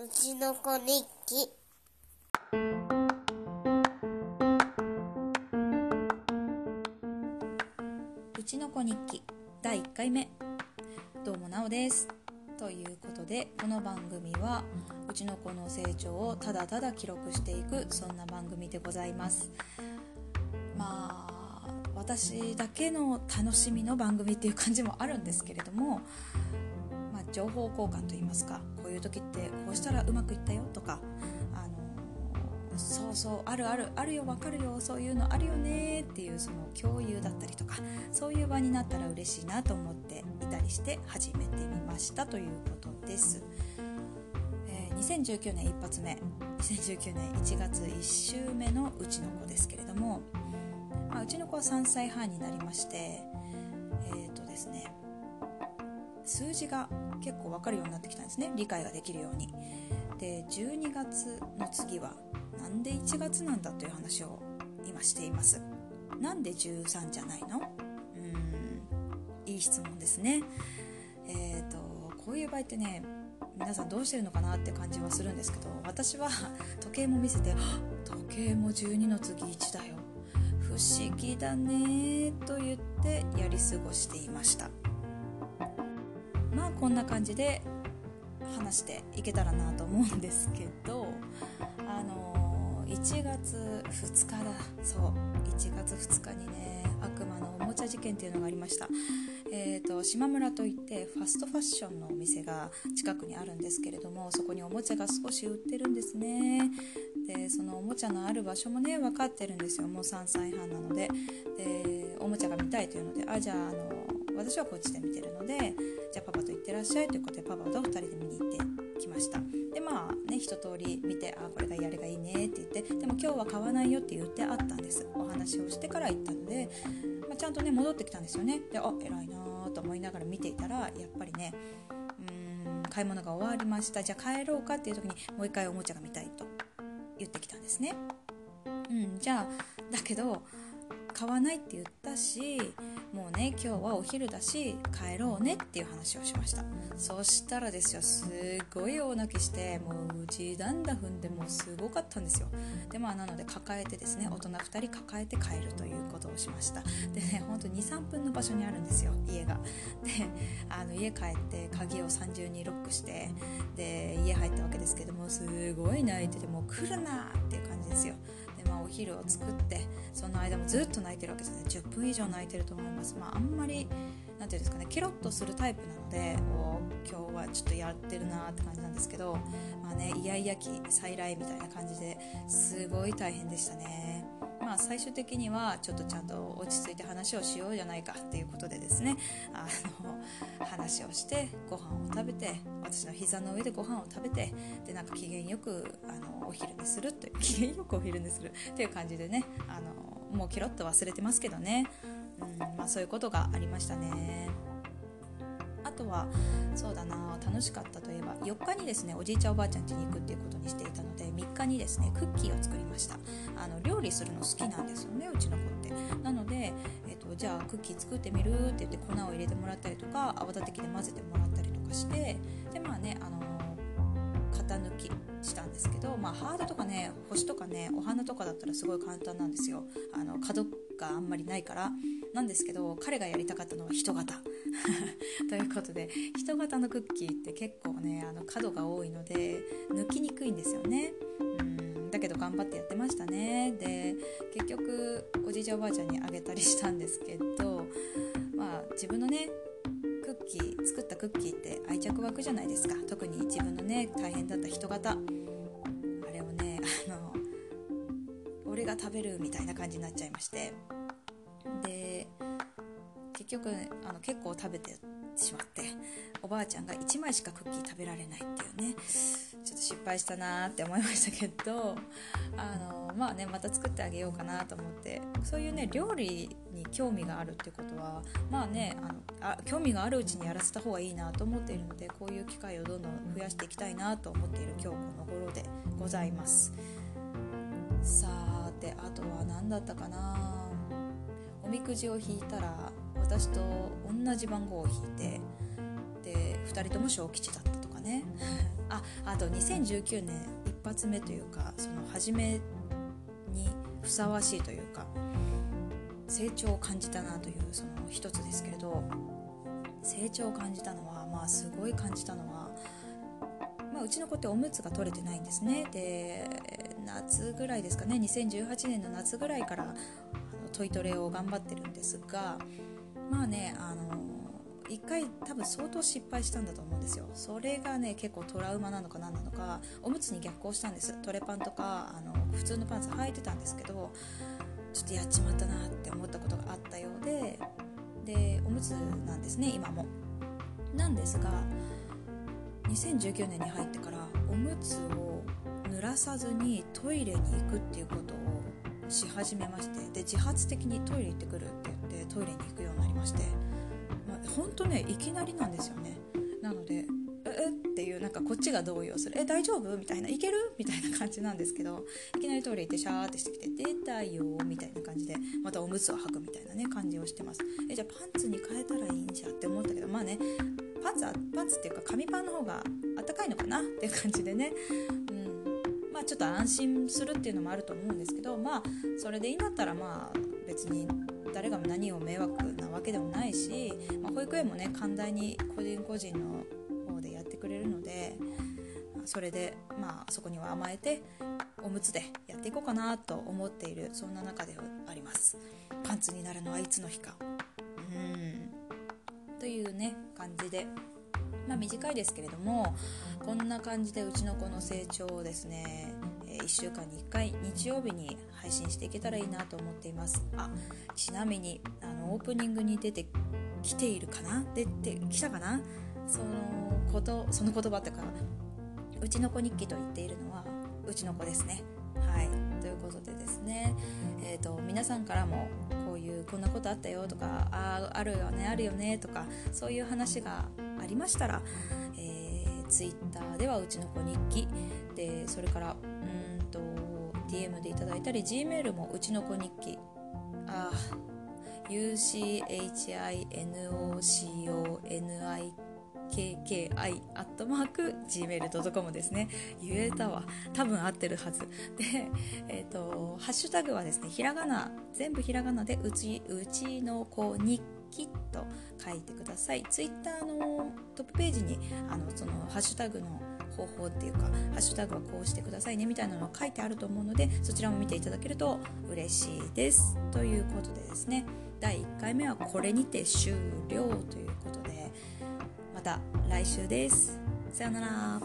うちの子日記。うちの子日記第1回目。どうもなおです。ということでこの番組はうちの子の成長をただただ記録していくそんな番組でございます。まあ私だけの楽しみの番組っていう感じもあるんですけれどもまあ、情報交換といいますかいう時ってこうしたらうまくいったよとかあのそうそうあるあるあるよわかるよそういうのあるよねっていうその共有だったりとかそういう場になったら嬉しいなと思っていたりして始めてみましたということです、えー2019年一発目2019年1月1週目のうちの子ですけれども、まあ、うちの子は3歳半になりましてえっ、ーとですね数字が結構分かるようになってきたんですね。理解ができるように。で12月の次はなんで1月なんだという話を今しています。なんで13じゃないの？うんいい質問ですね。えっ、とこういう場合ってね皆さんどうしてるのかなって感じはするんですけど私は 時計も見せて「時計も12の次1だよ。不思議だね」と言ってやり過ごしていました。まあこんな感じで話していけたらなと思うんですけどあのー1月2日だ。そう1月2日にね悪魔のおもちゃ事件っていうのがありました。えーと島村といってファストファッションのお店が近くにあるんですけれどもそこにおもちゃが少し売ってるんですね。でそのおもちゃのある場所もね分かってるんですよ。もう3歳半なので。でおもちゃが見たいというのであじゃああの私はこっちで見てるのでじゃあパパと行ってらっしゃいということでパパと2人で見に行ってきました。でまあね一通り見てあこれがいいあれがいいねって言ってでも今日は買わないよって言ってあったんです。お話をしてから行ったので、まあ、ちゃんとね戻ってきたんですよね。であ偉いなーと思いながら見ていたらやっぱりねうーん買い物が終わりました。じゃあ帰ろうかっていう時にもう一回おもちゃが見たいと言ってきたんですね。うんじゃあだけど買わないって言ったしもうね今日はお昼だし帰ろうねっていう話をしました。そしたらですよすごい大泣きしてもううちなんだ踏んでもうすごかったんですよ。でまあなので抱えてですね大人2人抱えて帰るということをしました。でねほんと23分の場所にあるんですよ家が。であの家帰って鍵を三重にロックしてで家入ったわけですけどもすごい泣いててもう来るなっていう感じですよ、まあ、お昼を作ってその間もずっと泣いてるわけですね。10分以上泣いてると思います。まああんまりなんていうんですかねケロッとするタイプなのでお今日はちょっとやってるなって感じなんですけどまあねイヤイヤ期再来みたいな感じですごい大変でしたね。まあ最終的にはちょっとちゃんと落ち着いて話をしようじゃないかっていうことでですね。あの話をしてご飯を食べて私の膝の上でご飯を食べてでなんか機嫌よくあのお昼寝するという 機嫌よくお昼寝するっていう感じでねあのもうケロッと忘れてますけどね、うんまあ、そういうことがありましたね。あとはそうだな楽しかったといえば4日にですねおじいちゃんおばあちゃん家に行くっていうことにしていたので日にですねクッキーを作りました。あの料理するの好きなんですよねうちの子って。なので、えっとじゃあクッキー作ってみるって言って粉を入れてもらったりとか泡立て器で混ぜてもらったりとかしてでまあねあの型抜きしたんですけど、まあ、ハードとかね星とかねお花とかだったらすごい簡単なんですよ。あの角があんまりないから。なんですけど彼がやりたかったのは人型。ということで人型のクッキーって結構ねあの角が多いので抜きにくいんですよね。だけど頑張ってやってましたね。で結局おじいちゃんおばあちゃんにあげたりしたんですけどまあ自分のねクッキー作ったクッキーって愛着湧くじゃないですか。特に自分のね大変だった人型。あれをねあの俺が食べるみたいな感じになっちゃいまして。で結局あの結構食べてしまっておばあちゃんが1枚しかクッキー食べられないっていうね。ちょっと失敗したなーって思いましたけどあのまあねまた作ってあげようかなと思って。そういうね料理に興味があるってことはまあねあのあ興味があるうちにやらせた方がいいなと思っているのでこういう機会をどんどん増やしていきたいなと思っている今日この頃でございます。さあてあとは何だったかな。おみくじを引いたら私と同じ番号を引いてで2人とも小吉だったとかね。ああと2019年一発目というかその初めにふさわしいというか成長を感じたなというその一つですけれど成長を感じたのはまあすごい感じたのは、まあ、うちの子っておむつが取れてないんですね。で夏ぐらいですかね。2018年の夏ぐらいからトイトレを頑張ってるんですがまあねあの一回多分相当失敗したんだと思うんですよ。それがね結構トラウマなのか何なのかおむつに逆行したんです。トレパンとかあの普通のパンツ履いてたんですけどちょっとやっちまったなって思ったことがあったようででおむつなんですね今も。なんですが2019年に入ってからおむつを濡らさずにトイレに行くっていうことをし始めましてで自発的にトイレ行ってくるって言ってトイレに行くようになりまして。ほんとねいきなりなんですよね。なのでえっていうなんかこっちが動揺する。え大丈夫？みたいな。いける？みたいな感じなんですけどいきなりトイレ行ってシャーってしてきて出たよみたいな感じでまたおむつを履くみたいなね感じをしてます。えじゃあパンツに変えたらいいんじゃって思ったけどまあねパンツはパンツっていうか紙パンの方があったかいのかな？っていう感じでね。うん。まあちょっと安心するっていうのもあると思うんですけどまあそれでいいんだったらまあ別に誰が何を迷惑なわけでもないし、まあ、保育園もね寛大に個人個人の方でやってくれるのでそれでまあそこには甘えておむつでやっていこうかなと思っているそんな中ではあります。パンツになるのはいつの日か。うん。というね感じで。まあ短いですけれどもこんな感じでうちの子の成長をですね1週間に1回日曜日に配信していけたらいいなと思っています。あちなみにあのオープニングに出てきているかな？出てきたかな？そのことその言葉というかうちの子日記と言っているのはうちの子ですね。はい。ということでですね。えーと、皆さんからもこういうこんなことあったよとかああるよねあるよねとかそういう話がありましたら、えー、Twitter ではうちの子日記。でそれから DM でいただいたり Gmail もうちの子日記あ UCHINOCONIKKI.gmail.com ですね。言えたわ。多分合ってるはず。で、えっ、ー、と、ハッシュタグはですね、ひらがな、全部ひらがなで、うち、うちの子日記きと書いてください。ツイッターのトップページに、あの、その、ハッシュタグの方法っていうかハッシュタグはこうしてくださいねみたいなのは書いてあると思うのでそちらも見ていただけると嬉しいです。ということでですね。第1回目はこれにて終了ということでまた来週です。さようなら。